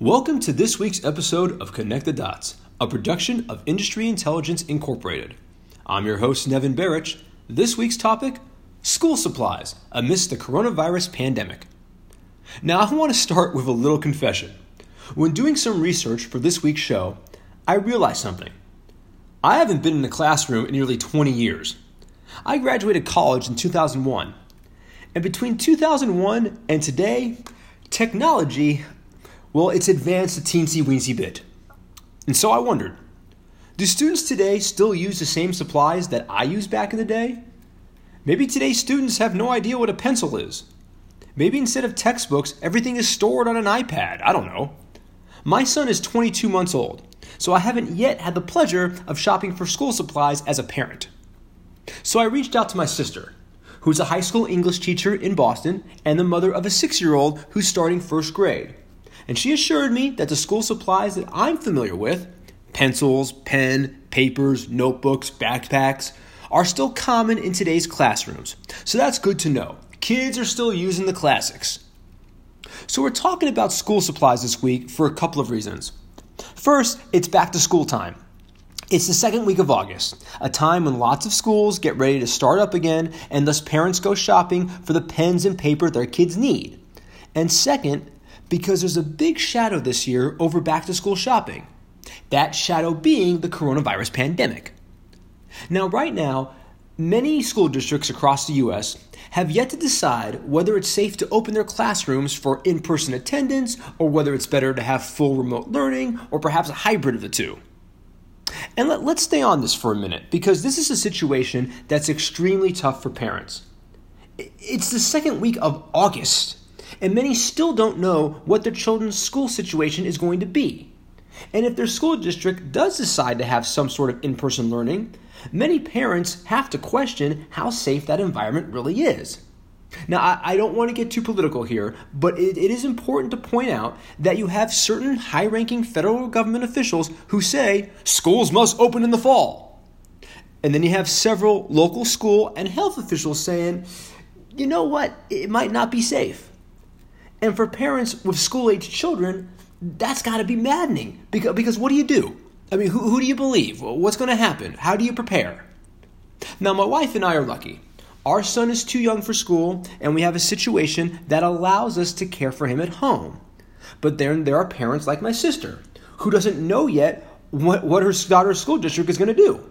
Welcome to this week's episode of Connect the Dots, a production of Industry Intelligence Incorporated. I'm your host, Nevin Barich. This week's topic school supplies amidst the coronavirus pandemic. Now, I want to start with a little confession. When doing some research for this week's show, I realized something. I haven't been in a classroom in nearly 20 years. I graduated college in 2001. And between 2001 and today, technology well, it's advanced a teensy weensy bit. And so I wondered do students today still use the same supplies that I used back in the day? Maybe today's students have no idea what a pencil is. Maybe instead of textbooks, everything is stored on an iPad. I don't know. My son is 22 months old, so I haven't yet had the pleasure of shopping for school supplies as a parent. So I reached out to my sister, who's a high school English teacher in Boston and the mother of a six year old who's starting first grade and she assured me that the school supplies that I'm familiar with pencils, pen, papers, notebooks, backpacks are still common in today's classrooms. So that's good to know. Kids are still using the classics. So we're talking about school supplies this week for a couple of reasons. First, it's back to school time. It's the second week of August, a time when lots of schools get ready to start up again, and thus parents go shopping for the pens and paper their kids need. And second, because there's a big shadow this year over back to school shopping. That shadow being the coronavirus pandemic. Now, right now, many school districts across the U.S. have yet to decide whether it's safe to open their classrooms for in person attendance or whether it's better to have full remote learning or perhaps a hybrid of the two. And let, us stay on this for a minute because this is a situation that's extremely tough for parents. It's the second week of August and many still don't know what their children's school situation is going to be. And if their school district does decide to have some sort of in person learning, many parents have to question how safe that environment really is. Now, I, I don't want to get too political here, but it, it is important to point out that you have certain high ranking federal government officials who say schools must open in the fall. And then you have several local school and health officials saying, you know what, it might not be safe. And for parents with school age children, that's got to be maddening. Because, because what do you do? I mean, who, who do you believe? What's going to happen? How do you prepare? Now, my wife and I are lucky. Our son is too young for school, and we have a situation that allows us to care for him at home. But then there are parents like my sister who doesn't know yet what, what her daughter's school district is going to do.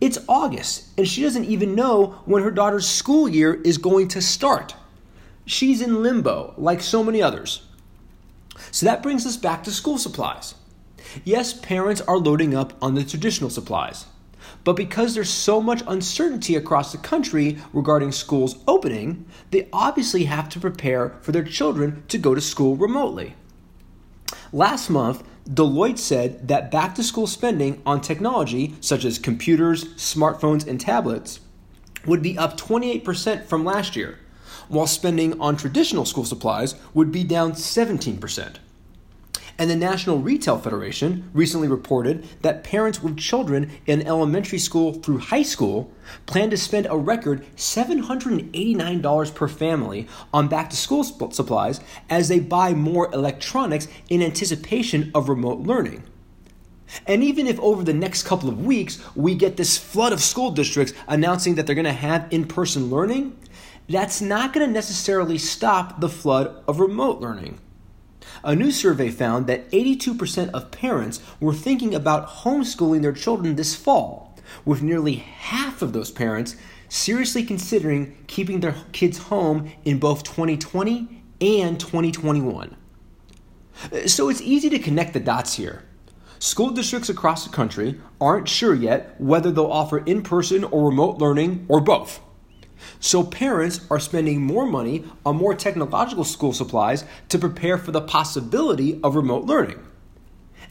It's August, and she doesn't even know when her daughter's school year is going to start. She's in limbo, like so many others. So that brings us back to school supplies. Yes, parents are loading up on the traditional supplies. But because there's so much uncertainty across the country regarding schools opening, they obviously have to prepare for their children to go to school remotely. Last month, Deloitte said that back to school spending on technology, such as computers, smartphones, and tablets, would be up 28% from last year while spending on traditional school supplies would be down 17%. And the National Retail Federation recently reported that parents with children in elementary school through high school plan to spend a record $789 per family on back to school supplies as they buy more electronics in anticipation of remote learning. And even if over the next couple of weeks we get this flood of school districts announcing that they're going to have in person learning, that's not going to necessarily stop the flood of remote learning. A new survey found that 82% of parents were thinking about homeschooling their children this fall, with nearly half of those parents seriously considering keeping their kids home in both 2020 and 2021. So it's easy to connect the dots here. School districts across the country aren't sure yet whether they'll offer in person or remote learning or both. So parents are spending more money on more technological school supplies to prepare for the possibility of remote learning.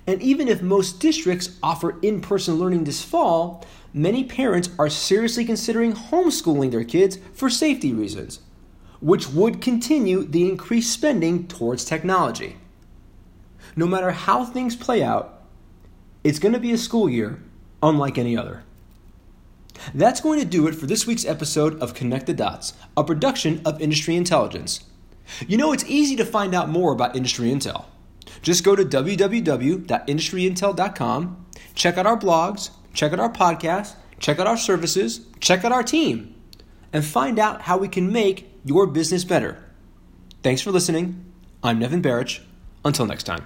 And even if most districts offer in person learning this fall, many parents are seriously considering homeschooling their kids for safety reasons, which would continue the increased spending towards technology. No matter how things play out, it's going to be a school year unlike any other. That's going to do it for this week's episode of Connect the Dots, a production of Industry Intelligence. You know, it's easy to find out more about industry intel. Just go to www.industryintel.com, check out our blogs, check out our podcast, check out our services, check out our team, and find out how we can make your business better. Thanks for listening. I'm Nevin Barich. Until next time.